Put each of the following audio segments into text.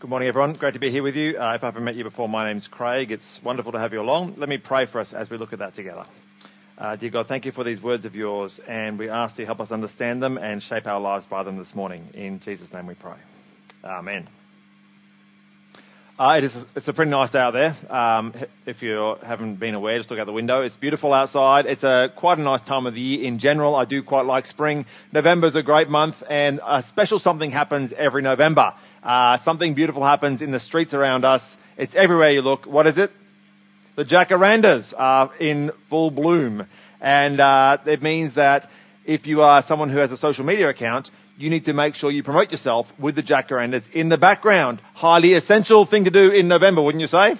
Good morning, everyone. Great to be here with you. Uh, if I haven't met you before, my name's Craig. It's wonderful to have you along. Let me pray for us as we look at that together. Uh, dear God, thank you for these words of yours, and we ask you to help us understand them and shape our lives by them this morning. In Jesus' name we pray. Amen. Uh, it is, it's a pretty nice day out there. Um, if you haven't been aware, just look out the window. It's beautiful outside. It's a, quite a nice time of the year in general. I do quite like spring. November is a great month, and a special something happens every November. Uh, something beautiful happens in the streets around us. It's everywhere you look. What is it? The jacarandas are in full bloom. And uh, it means that if you are someone who has a social media account, you need to make sure you promote yourself with the jacarandas in the background. Highly essential thing to do in November, wouldn't you say?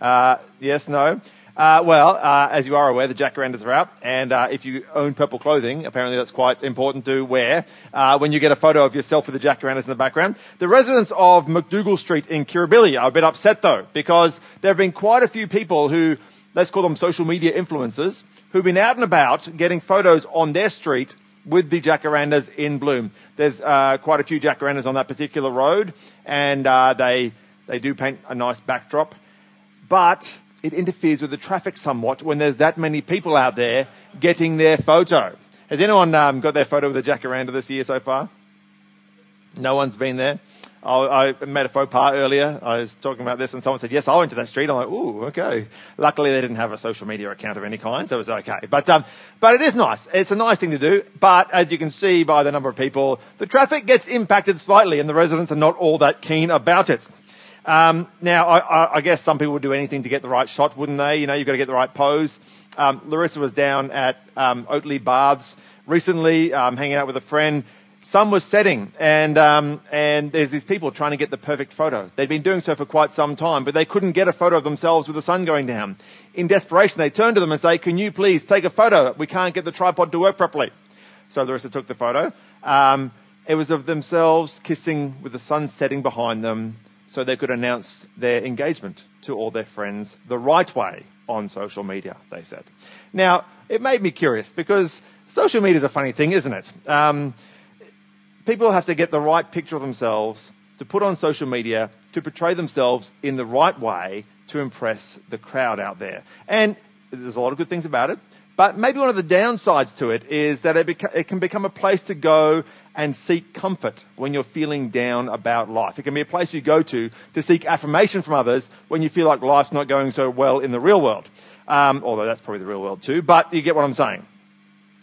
Uh, yes, no. Uh, well, uh, as you are aware, the jacarandas are out, and uh, if you own purple clothing, apparently that's quite important to wear uh, when you get a photo of yourself with the jacarandas in the background. The residents of McDougall Street in Kirribilli are a bit upset though, because there have been quite a few people who, let's call them social media influencers, who've been out and about getting photos on their street with the jacarandas in bloom. There's uh, quite a few jacarandas on that particular road, and uh, they they do paint a nice backdrop, but it interferes with the traffic somewhat when there's that many people out there getting their photo. Has anyone um, got their photo with a jacaranda this year so far? No one's been there. I, I made a faux pas earlier. I was talking about this and someone said, yes, I went to that street. I'm like, ooh, okay. Luckily they didn't have a social media account of any kind, so it was okay. But, um, but it is nice. It's a nice thing to do. But as you can see by the number of people, the traffic gets impacted slightly and the residents are not all that keen about it. Um, now, I, I, guess some people would do anything to get the right shot, wouldn't they? You know, you've got to get the right pose. Um, Larissa was down at um, Oatley Baths recently, um, hanging out with a friend. Sun was setting, and um, and there's these people trying to get the perfect photo. They'd been doing so for quite some time, but they couldn't get a photo of themselves with the sun going down. In desperation, they turn to them and say, "Can you please take a photo? We can't get the tripod to work properly." So Larissa took the photo. Um, it was of themselves kissing with the sun setting behind them, so they could announce their engagement to all their friends the right way on social media, they said. Now, it made me curious because social media is a funny thing, isn't it? Um, people have to get the right picture of themselves to put on social media to portray themselves in the right way to impress the crowd out there. And there's a lot of good things about it. But maybe one of the downsides to it is that it, beca- it can become a place to go and seek comfort when you're feeling down about life. It can be a place you go to to seek affirmation from others when you feel like life's not going so well in the real world. Um, although that's probably the real world too, but you get what I'm saying.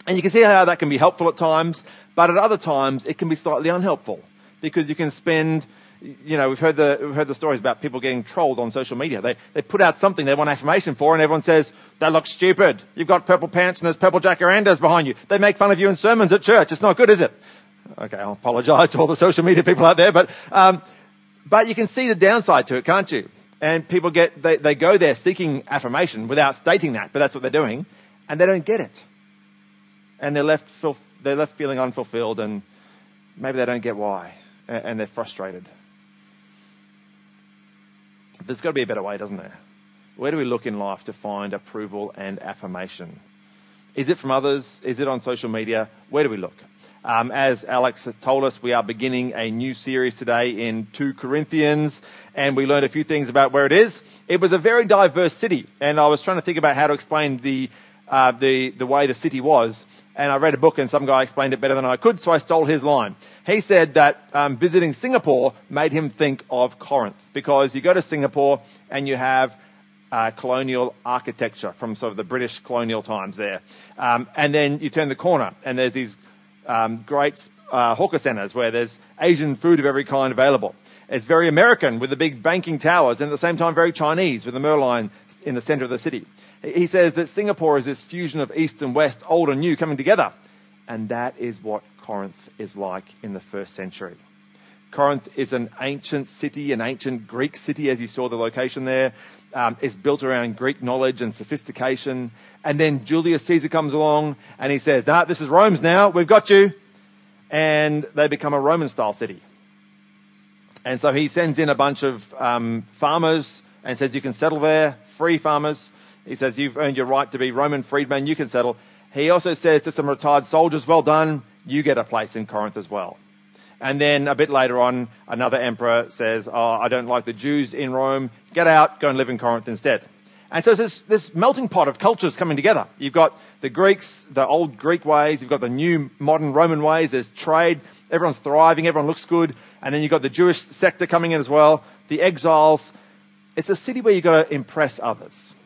And you can see how that can be helpful at times, but at other times it can be slightly unhelpful because you can spend you know, we've heard the, we've heard the stories about people getting trolled on social media. They, they put out something they want affirmation for and everyone says, that looks stupid. You've got purple pants and there's purple jacarandas behind you. They make fun of you in sermons at church. It's not good, is it? Okay, I'll apologize to all the social media people out there, but, um, but you can see the downside to it, can't you? And people get, they, they go there seeking affirmation without stating that, but that's what they're doing, and they don't get it. And they're left, they're left feeling unfulfilled and maybe they don't get why, and they're frustrated. There's got to be a better way, doesn't there? Where do we look in life to find approval and affirmation? Is it from others? Is it on social media? Where do we look? Um, as Alex told us, we are beginning a new series today in 2 Corinthians, and we learned a few things about where it is. It was a very diverse city, and I was trying to think about how to explain the, uh, the, the way the city was and I read a book and some guy explained it better than I could, so I stole his line. He said that um, visiting Singapore made him think of Corinth because you go to Singapore and you have uh, colonial architecture from sort of the British colonial times there, um, and then you turn the corner and there's these um, great uh, hawker centers where there's Asian food of every kind available. It's very American with the big banking towers and at the same time very Chinese with the Merlion in the center of the city. He says that Singapore is this fusion of East and West, old and new, coming together. And that is what Corinth is like in the first century. Corinth is an ancient city, an ancient Greek city, as you saw the location there. Um, it's built around Greek knowledge and sophistication. And then Julius Caesar comes along and he says, nah, this is Rome's now. We've got you. And they become a Roman style city. And so he sends in a bunch of um, farmers and says, you can settle there, free farmers. He says, You've earned your right to be Roman freedmen, you can settle. He also says to some retired soldiers, Well done, you get a place in Corinth as well. And then a bit later on, another emperor says, Oh, I don't like the Jews in Rome. Get out, go and live in Corinth instead. And so there's this melting pot of cultures coming together. You've got the Greeks, the old Greek ways. You've got the new modern Roman ways. There's trade. Everyone's thriving. Everyone looks good. And then you've got the Jewish sector coming in as well. The exiles. It's a city where you've got to impress others.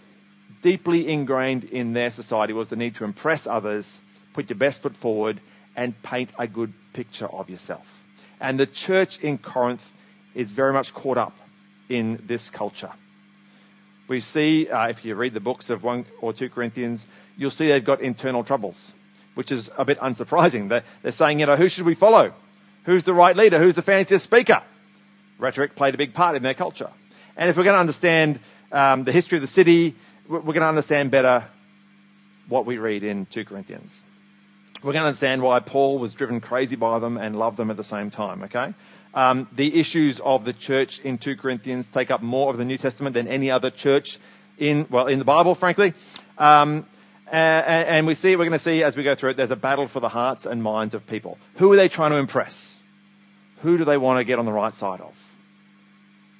Deeply ingrained in their society was the need to impress others, put your best foot forward, and paint a good picture of yourself. And the church in Corinth is very much caught up in this culture we see, uh, if you read the books of 1 or 2 Corinthians, you'll see they've got internal troubles, which is a bit unsurprising. They're, saying, you know, who should we follow? Who's the right leader? Who's the fanciest speaker? Rhetoric played a big part in their culture. And if we're going to understand um, the history of the city, we're going to understand better what we read in 2 Corinthians. We're going to understand why Paul was driven crazy by them and loved them at the same time, okay? Um, the issues of the church in 2 Corinthians take up more of the New Testament than any other church in, well, in the Bible, frankly. Um, and, and we see, we're going to see as we go through it, there's a battle for the hearts and minds of people. Who are they trying to impress? Who do they want to get on the right side of?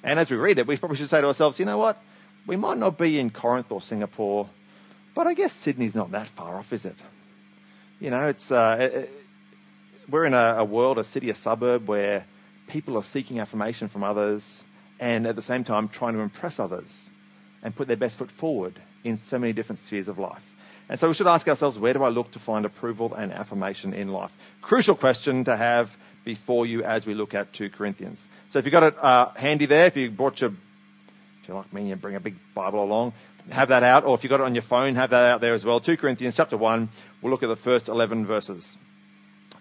And as we read it, we probably should say to ourselves, you know what? We might not be in Corinth or Singapore, but I guess Sydney's not that far off, is it? You know, it's, uh, it, we're in a, a world, a city, a suburb where people are seeking affirmation from others and at the same time trying to impress others and put their best foot forward in so many different spheres of life. And so we should ask ourselves, where do I look to find approval and affirmation in life? Crucial question to have before you as we look at 2 Corinthians. So if you've got it uh, handy there, if you brought your, if you're like me, you bring a big Bible along, have that out. Or if you've got it on your phone, have that out there as well. 2 Corinthians chapter 1, we'll look at the first 11 verses.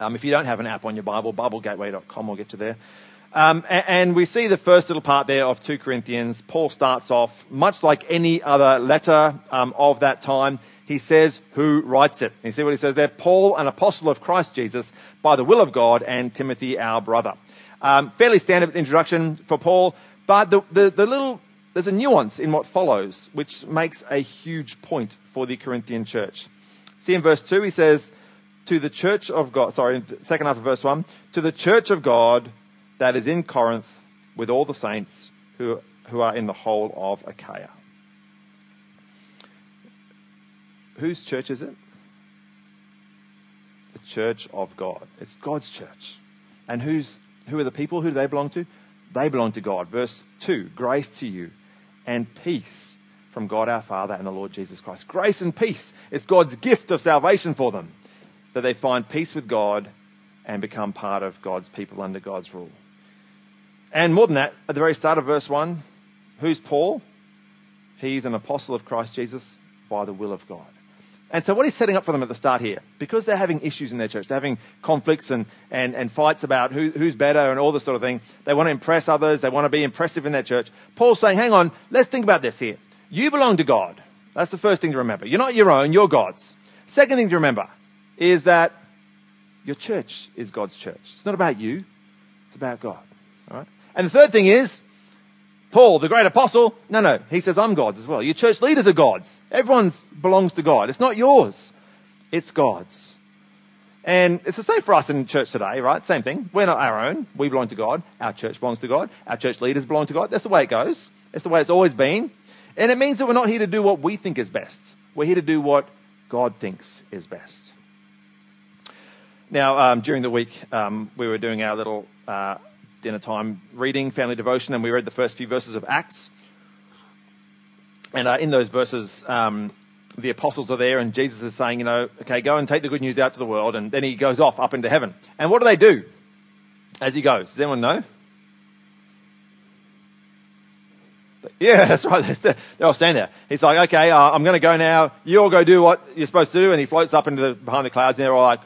Um, if you don't have an app on your Bible, BibleGateway.com will get you there. Um, and, and, we see the first little part there of 2 Corinthians. Paul starts off much like any other letter um, of that time. He says who writes it. You see what he says there? Paul, an apostle of Christ Jesus, by the will of God, and Timothy, our brother. Um, fairly standard introduction for Paul, but the, the, the little there's a nuance in what follows, which makes a huge point for the Corinthian church. See in verse 2, he says, to the church of God, sorry, second half of verse 1, to the church of God that is in Corinth with all the saints who, who are in the whole of Achaia. Whose church is it? The church of God. It's God's church. And who's, who are the people? Who do they belong to? They belong to God. Verse 2 Grace to you and peace from God our Father and the Lord Jesus Christ. Grace and peace. It's God's gift of salvation for them that they find peace with God and become part of God's people under God's rule. And more than that, at the very start of verse 1, who's Paul? He's an apostle of Christ Jesus by the will of God. And so, what he's setting up for them at the start here, because they're having issues in their church, they're having conflicts and, and, and fights about who, who's better and all this sort of thing. They want to impress others, they want to be impressive in their church. Paul's saying, hang on, let's think about this here. You belong to God. That's the first thing to remember. You're not your own, you're God's. Second thing to remember, is that your church is God's church. It's not about you, it's about God. All right? And the third thing is, Paul, the great apostle, no, no, he says, I'm God's as well. Your church leaders are God's. Everyone belongs to God. It's not yours, it's God's. And it's the same for us in church today, right? Same thing. We're not our own. We belong to God. Our church belongs to God. Our church leaders belong to God. That's the way it goes. It's the way it's always been. And it means that we're not here to do what we think is best. We're here to do what God thinks is best. Now, um, during the week, um, we were doing our little uh, dinner time reading, family devotion, and we read the first few verses of Acts. And uh, in those verses, um, the apostles are there, and Jesus is saying, you know, okay, go and take the good news out to the world. And then he goes off up into heaven. And what do they do as he goes? Does anyone know? Yeah, that's right. They're all standing there. He's like, okay, uh, I'm going to go now. You all go do what you're supposed to do. And he floats up into the, behind the clouds, and they're all like,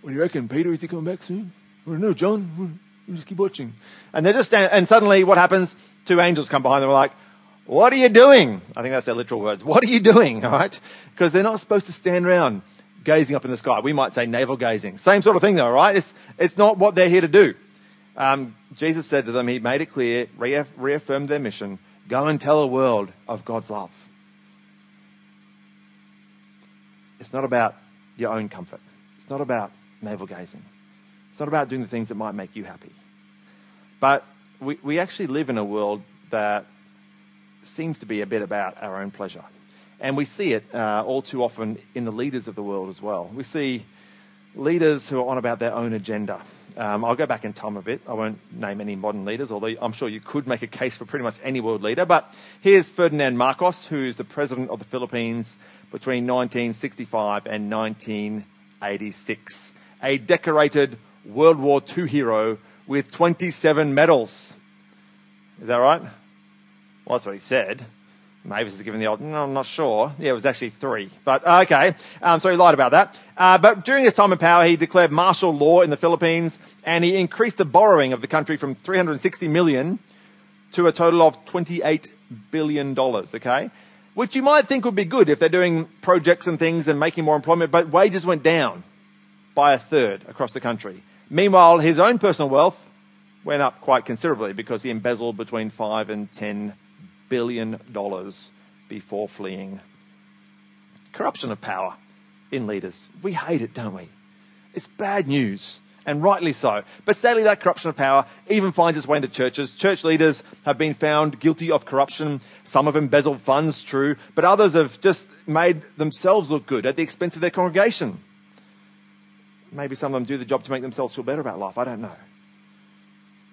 what do you reckon, Peter? Is he coming back soon? Or no, John? We'll just keep watching. And they're just and suddenly what happens? Two angels come behind them are like, what are you doing? I think that's their literal words. What are you doing? All right? Because they're not supposed to stand around gazing up in the sky. We might say navel gazing. Same sort of thing though, right? It's, it's not what they're here to do. Um, Jesus said to them, He made it clear, reaffirmed their mission, go and tell the world of God's love. It's not about your own comfort. It's not about navel gazing. It's not about doing the things that might make you happy. But we, we actually live in a world that seems to be a bit about our own pleasure. And we see it uh, all too often in the leaders of the world as well. We see leaders who are on about their own agenda. Um, I'll go back in time a bit. I won't name any modern leaders, although I'm sure you could make a case for pretty much any world leader. But here's Ferdinand Marcos, who's the president of the Philippines between 1965 and 1986. A decorated World War II hero with 27 medals. Is that right? Well, that's what he said. Mavis is given the old, no, I'm not sure. Yeah, it was actually three. But, uh, okay. Um, so he lied about that. Uh, but during his time in power, he declared martial law in the Philippines and he increased the borrowing of the country from 360 million to a total of 28 billion dollars, okay? Which you might think would be good if they're doing projects and things and making more employment, but wages went down by a third across the country. Meanwhile, his own personal wealth went up quite considerably because he embezzled between five and ten billion dollars before fleeing. Corruption of power in leaders. We hate it, don't we? It's bad news, and rightly so. But sadly, that corruption of power even finds its way into churches. Church leaders have been found guilty of corruption. Some have embezzled funds, true, but others have just made themselves look good at the expense of their congregation. Maybe some of them do the job to make themselves feel better about life. I don't know.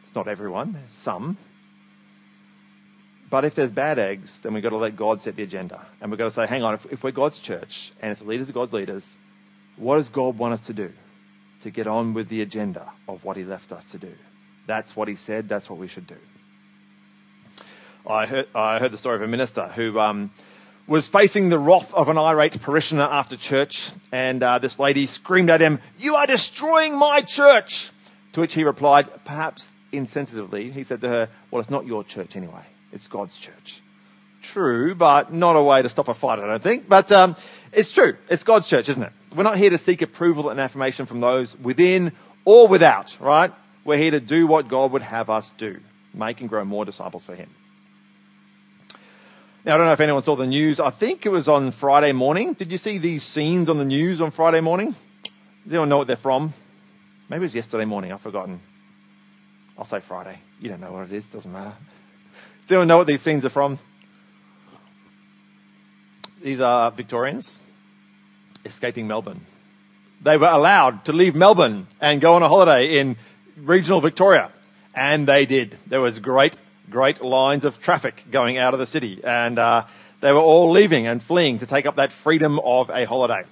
It's not everyone, some. But if there's bad eggs, then we've got to let God set the agenda. And we've got to say, hang on, if, if we're God's church and if the leaders are God's leaders, what does God want us to do? To get on with the agenda of what He left us to do. That's what He said, that's what we should do. I heard, I heard the story of a minister who um, was facing the wrath of an irate parishioner after church, and uh, this lady screamed at him, You are destroying my church! To which he replied, perhaps insensitively, he said to her, Well, it's not your church anyway. It's God's church. True, but not a way to stop a fight, I don't think. But um, it's true. It's God's church, isn't it? We're not here to seek approval and affirmation from those within or without, right? We're here to do what God would have us do make and grow more disciples for Him. Now, I don't know if anyone saw the news. I think it was on Friday morning. Did you see these scenes on the news on Friday morning? Does anyone know what they're from? Maybe it was yesterday morning. I've forgotten. I'll say Friday. You don't know what it is. Doesn't matter. Does anyone know what these scenes are from? These are Victorians escaping Melbourne. They were allowed to leave Melbourne and go on a holiday in regional Victoria. And they did. There was great, great lines of traffic going out of the city. And uh, they were all leaving and fleeing to take up that freedom of a holiday.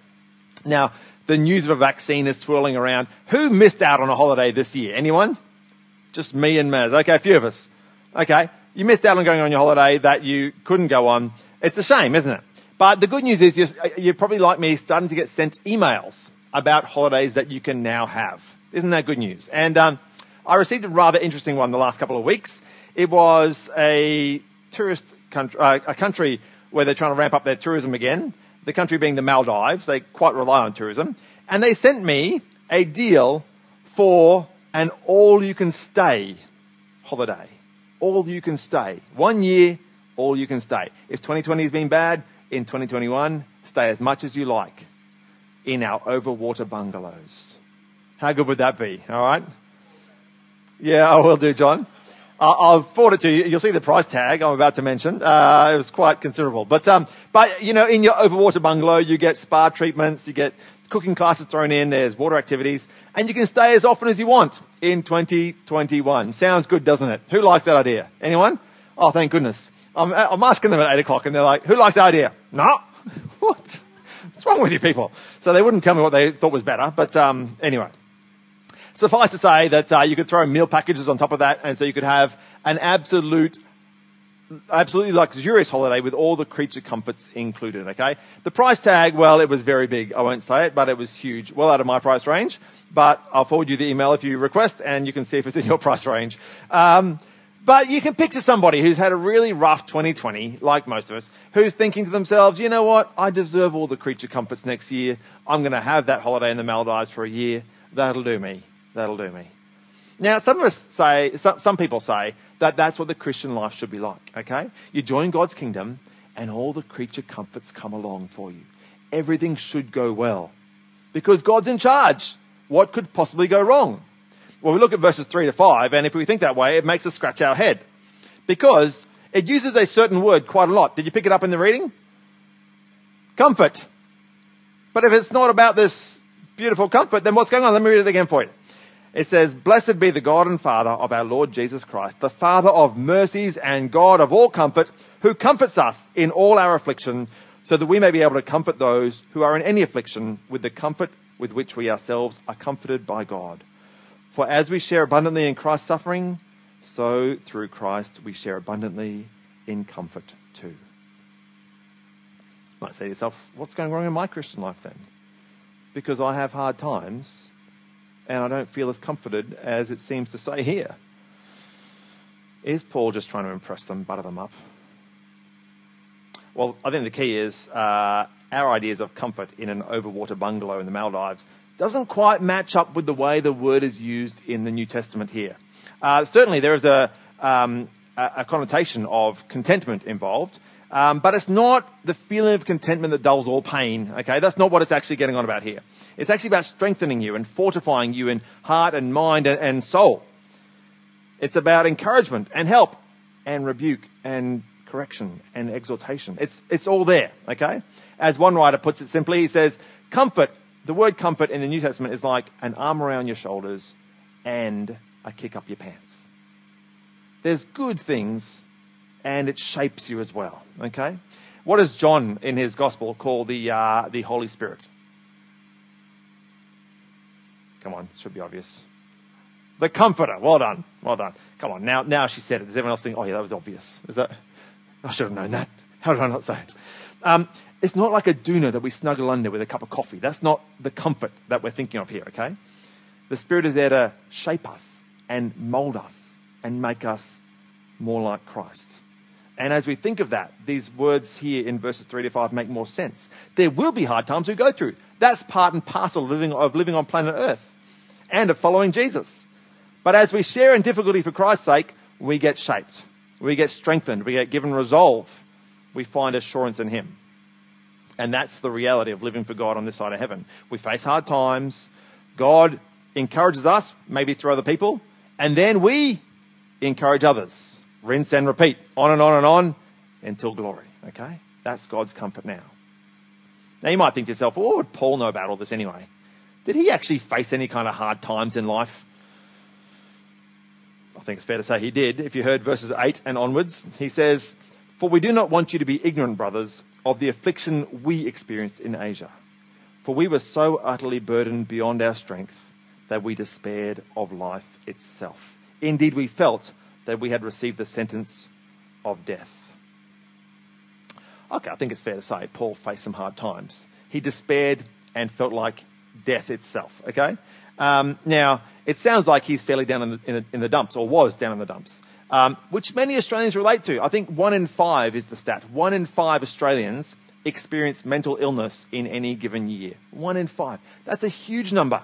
Now, the news of a vaccine is swirling around. Who missed out on a holiday this year? Anyone? Just me and Maz. Okay, a few of us. Okay you missed out on going on your holiday that you couldn't go on. It's a shame, isn't it? But the good news is you're, you're probably like me starting to get sent emails about holidays that you can now have. Isn't that good news? And um, I received a rather interesting one the last couple of weeks. It was a tourist country, uh, a country where they're trying to ramp up their tourism again. The country being the Maldives. They quite rely on tourism. And they sent me a deal for an all you can stay holiday all you can stay. One year, all you can stay. If 2020 has been bad, in 2021, stay as much as you like in our overwater bungalows. How good would that be? All right? Yeah, I will do, John. I'll forward it to you. You'll see the price tag I'm about to mention. Uh, it was quite considerable. But, um, but, you know, in your overwater bungalow, you get spa treatments, you get cooking classes thrown in, there's water activities, and you can stay as often as you want in 2021. Sounds good, doesn't it? Who likes that idea? Anyone? Oh, thank goodness. I'm, I'm asking them at 8 o'clock, and they're like, who likes the idea? No. what? What's wrong with you people? So they wouldn't tell me what they thought was better, but um, anyway. Suffice to say that uh, you could throw meal packages on top of that, and so you could have an absolute absolutely luxurious holiday with all the creature comforts included, okay? The price tag, well, it was very big. I won't say it, but it was huge. Well out of my price range. But I'll forward you the email if you request and you can see if it's in your price range. Um, but you can picture somebody who's had a really rough 2020, like most of us, who's thinking to themselves, you know what? I deserve all the creature comforts next year. I'm going to have that holiday in the Maldives for a year. That'll do me. That'll do me. Now, some of us say, some, some people say that that's what the Christian life should be like, okay? You join God's kingdom and all the creature comforts come along for you. Everything should go well because God's in charge. What could possibly go wrong? Well, we look at verses 3 to 5, and if we think that way, it makes us scratch our head. Because it uses a certain word quite a lot. Did you pick it up in the reading? Comfort. But if it's not about this beautiful comfort, then what's going on? Let me read it again for you. It says, Blessed be the God and Father of our Lord Jesus Christ, the Father of mercies and God of all comfort, who comforts us in all our affliction, so that we may be able to comfort those who are in any affliction with the comfort with which we ourselves are comforted by God. For as we share abundantly in Christ's suffering, so through Christ we share abundantly in comfort too. You might say to yourself, what's going wrong in my Christian life then? Because I have hard times and I don't feel as comforted as it seems to say here. Is Paul just trying to impress them, butter them up? Well, I think the key is uh, our ideas of comfort in an overwater bungalow in the Maldives doesn't quite match up with the way the word is used in the New Testament here. Uh, certainly, there is a, um, a, connotation of contentment involved, um, but it's not the feeling of contentment that dulls all pain. Okay, that's not what it's actually getting on about here. It's actually about strengthening you and fortifying you in heart and mind and, soul. It's about encouragement and help and rebuke and correction and exhortation. It's, it's all there, okay? As one writer puts it simply, he says, comfort, the word comfort in the New Testament is like an arm around your shoulders and a kick up your pants. There's good things and it shapes you as well, okay? What does John in his gospel call the, uh, the Holy Spirit? Come on, should be obvious. The Comforter. Well done. Well done. Come on. Now, now she said it. Does everyone else think, oh yeah, that was obvious? Is that? I should have known that. How did I not say it? Um, it's not like a doona that we snuggle under with a cup of coffee. That's not the comfort that we're thinking of here, okay? The Spirit is there to shape us and mold us and make us more like Christ. And as we think of that, these words here in verses 3 to 5 make more sense. There will be hard times we go through. That's part and parcel of living, of living on planet Earth and of following Jesus. But as we share in difficulty for Christ's sake, we get shaped. We get strengthened. We get given resolve. We find assurance in Him. And that's the reality of living for God on this side of heaven. We face hard times. God encourages us, maybe through other people, and then we encourage others. Rinse and repeat, on and on and on until glory. Okay? That's God's comfort now. Now you might think to yourself, well, what would Paul know about all this anyway? Did he actually face any kind of hard times in life? I think it's fair to say he did. If you heard verses 8 and onwards, he says, For we do not want you to be ignorant, brothers, of the affliction we experienced in Asia. For we were so utterly burdened beyond our strength that we despaired of life itself. Indeed, we felt that we had received the sentence of death. Okay, I think it's fair to say Paul faced some hard times. He despaired and felt like death itself, okay? Um, now, it sounds like he's fairly down in the, in the, in the dumps, or was down in the dumps, um, which many Australians relate to. I think one in five is the stat. One in five Australians experience mental illness in any given year. One in five. That's a huge number.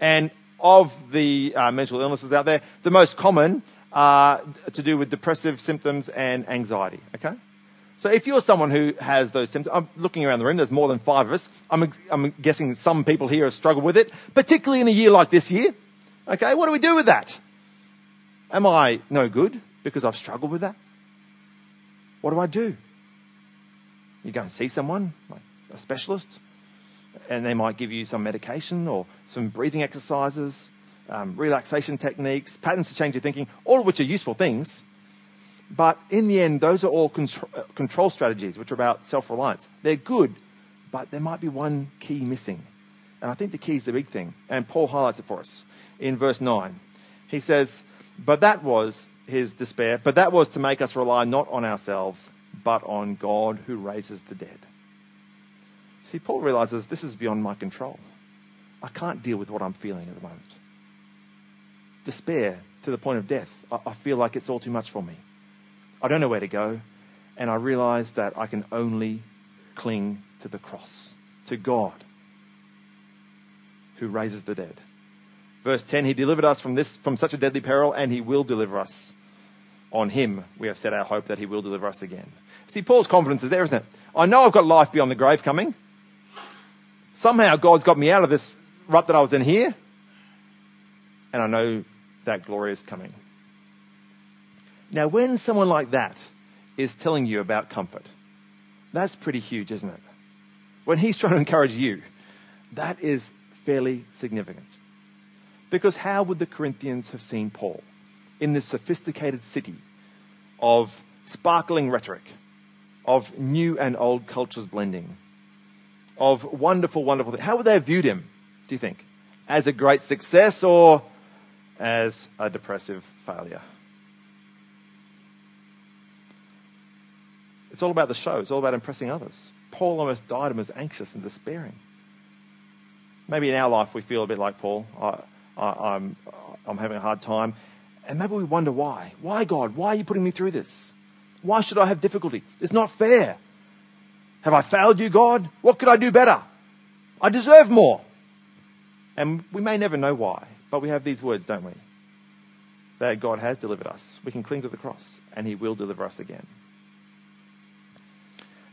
And of the uh, mental illnesses out there, the most common are to do with depressive symptoms and anxiety, okay? So if you're someone who has those symptoms, I'm looking around the room, there's more than five of us. I'm, I'm guessing some people here have struggled with it, particularly in a year like this year. Okay, what do we do with that? Am I no good because I've struggled with that? What do I do? You go and see someone, like a specialist, and they might give you some medication or some breathing exercises, um, relaxation techniques, patterns to change your thinking, all of which are useful things. But in the end, those are all uh, control strategies, which are about self reliance. They're good, but there might be one key missing. And I think the key is the big thing. And Paul highlights it for us in verse 9. He says, But that was his despair, but that was to make us rely not on ourselves, but on God who raises the dead. See, Paul realizes this is beyond my control. I can't deal with what I'm feeling at the moment. Despair to the point of death. I, I feel like it's all too much for me. I don't know where to go. And I realize that I can only cling to the cross, to God who raises the dead. Verse 10 He delivered us from, this, from such a deadly peril, and He will deliver us. On Him, we have set our hope that He will deliver us again. See, Paul's confidence is there, isn't it? I know I've got life beyond the grave coming. Somehow God's got me out of this rut that I was in here. and I know that glory is coming. Now, when someone like that is telling you about comfort, that's pretty huge, isn't it? When he's trying to encourage you, that is fairly significant. Because how would the Corinthians have seen Paul in this sophisticated city of sparkling rhetoric, of new and old cultures blending, of wonderful, wonderful things? How would they have viewed him, do you think? As a great success or as a depressive failure? It's all about the show. It's all about impressing others. Paul almost died and was anxious and despairing. Maybe in our life we feel a bit like Paul. I, I, I'm, I'm having a hard time. And maybe we wonder why. Why, God? Why are you putting me through this? Why should I have difficulty? It's not fair. Have I failed you, God? What could I do better? I deserve more. And we may never know why, but we have these words, don't we? That God has delivered us. We can cling to the cross, and He will deliver us again.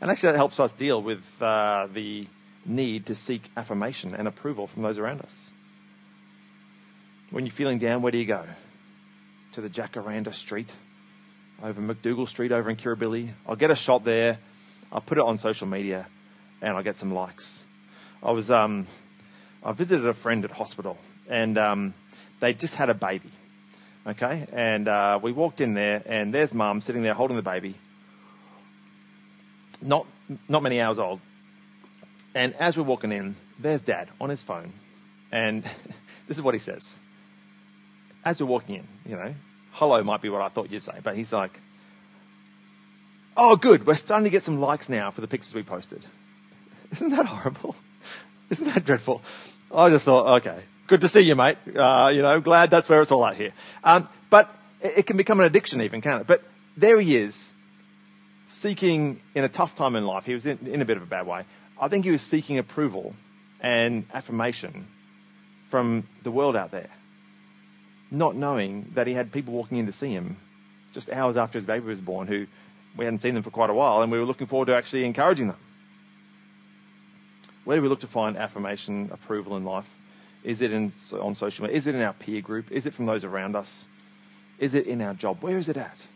And actually, that helps us deal with uh, the need to seek affirmation and approval from those around us. When you're feeling down, where do you go? To the Jacaranda Street, over McDougall Street, over in Kirribilli. I'll get a shot there. I'll put it on social media, and I'll get some likes. I was, um, I visited a friend at hospital, and um, they just had a baby. Okay, and uh, we walked in there, and there's mum sitting there holding the baby, not not many hours old. And as we're walking in, there's dad on his phone. And this is what he says. As we're walking in, you know, hello might be what I thought you'd say, but he's like, Oh, good, we're starting to get some likes now for the pictures we posted. Isn't that horrible? Isn't that dreadful? I just thought, okay, good to see you, mate. Uh, you know, glad that's where it's all at here. Um, but it, it can become an addiction, even, can't it? But there he is, seeking in a tough time in life. He was in, in a bit of a bad way. I think he was seeking approval and affirmation from the world out there, not knowing that he had people walking in to see him just hours after his baby was born who we hadn't seen them for quite a while and we were looking forward to actually encouraging them. Where do we look to find affirmation, approval in life? Is it in, on social media? Is it in our peer group? Is it from those around us? Is it in our job? Where is it at?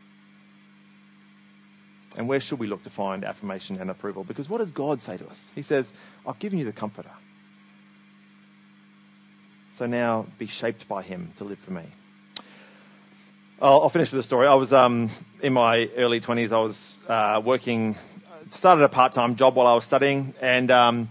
And where should we look to find affirmation and approval? Because what does God say to us? He says, I've given you the Comforter. So now be shaped by Him to live for me. I'll, I'll finish with a story. I was um, in my early 20s, I was uh, working, started a part time job while I was studying, and um,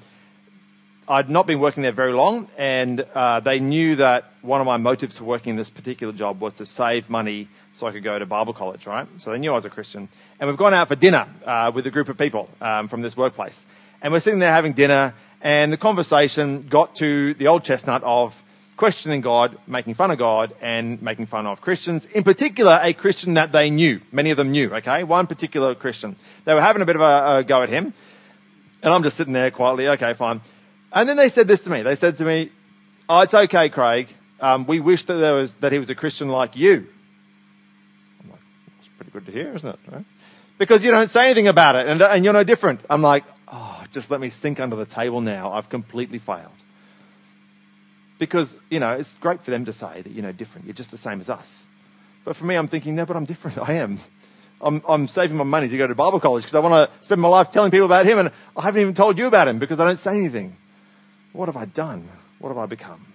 I'd not been working there very long, and uh, they knew that one of my motives for working this particular job was to save money so I could go to Bible college, right? So they knew I was a Christian. And we've gone out for dinner uh, with a group of people um, from this workplace. And we're sitting there having dinner, and the conversation got to the old chestnut of questioning God, making fun of God, and making fun of Christians. In particular, a Christian that they knew. Many of them knew, okay? One particular Christian. They were having a bit of a, a go at him. And I'm just sitting there quietly, okay, fine. And then they said this to me. They said to me, Oh, it's okay, Craig. Um, we wish that there was, that he was a Christian like you good to hear, isn't it? Right? Because you don't say anything about it and, and you're no different. I'm like, oh, just let me sink under the table now. I've completely failed. Because, you know, it's great for them to say that you're no different. You're just the same as us. But for me, I'm thinking, no, but I'm different. I am. I'm, I'm saving my money to go to Bible college because I want to spend my life telling people about him and I haven't even told you about him because I don't say anything. What have I done? What have I become?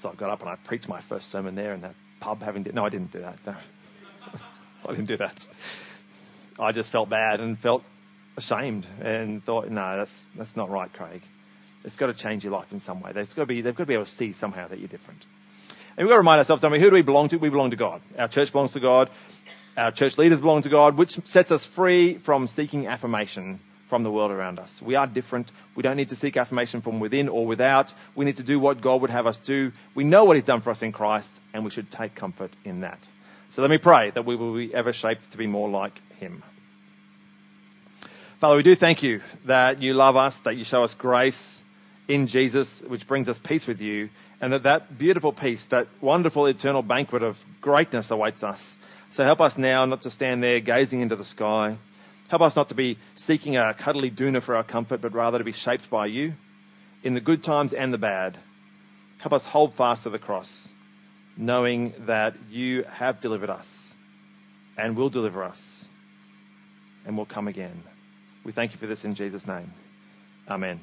So I got up and I preached my first sermon there in that pub having, no, I didn't do that. No. I didn't do that. I just felt bad and felt ashamed and thought, no, that's, that's not right, Craig. It's got to change your life in some way. There's got to be, they've got to be able to see somehow that you're different. And we've got to remind ourselves, don't we, who do we belong to? We belong to God. Our church belongs to God. Our church leaders belong to God, which sets us free from seeking affirmation from the world around us. We are different. We don't need to seek affirmation from within or without. We need to do what God would have us do. We know what He's done for us in Christ, and we should take comfort in that. So let me pray that we will be ever shaped to be more like him. Father, we do thank you that you love us, that you show us grace in Jesus, which brings us peace with you, and that that beautiful peace, that wonderful eternal banquet of greatness awaits us. So help us now not to stand there gazing into the sky. Help us not to be seeking a cuddly doona for our comfort, but rather to be shaped by you in the good times and the bad. Help us hold fast to the cross, knowing that you have delivered us and will deliver us and will come again. We thank you for this in Jesus' name. Amen.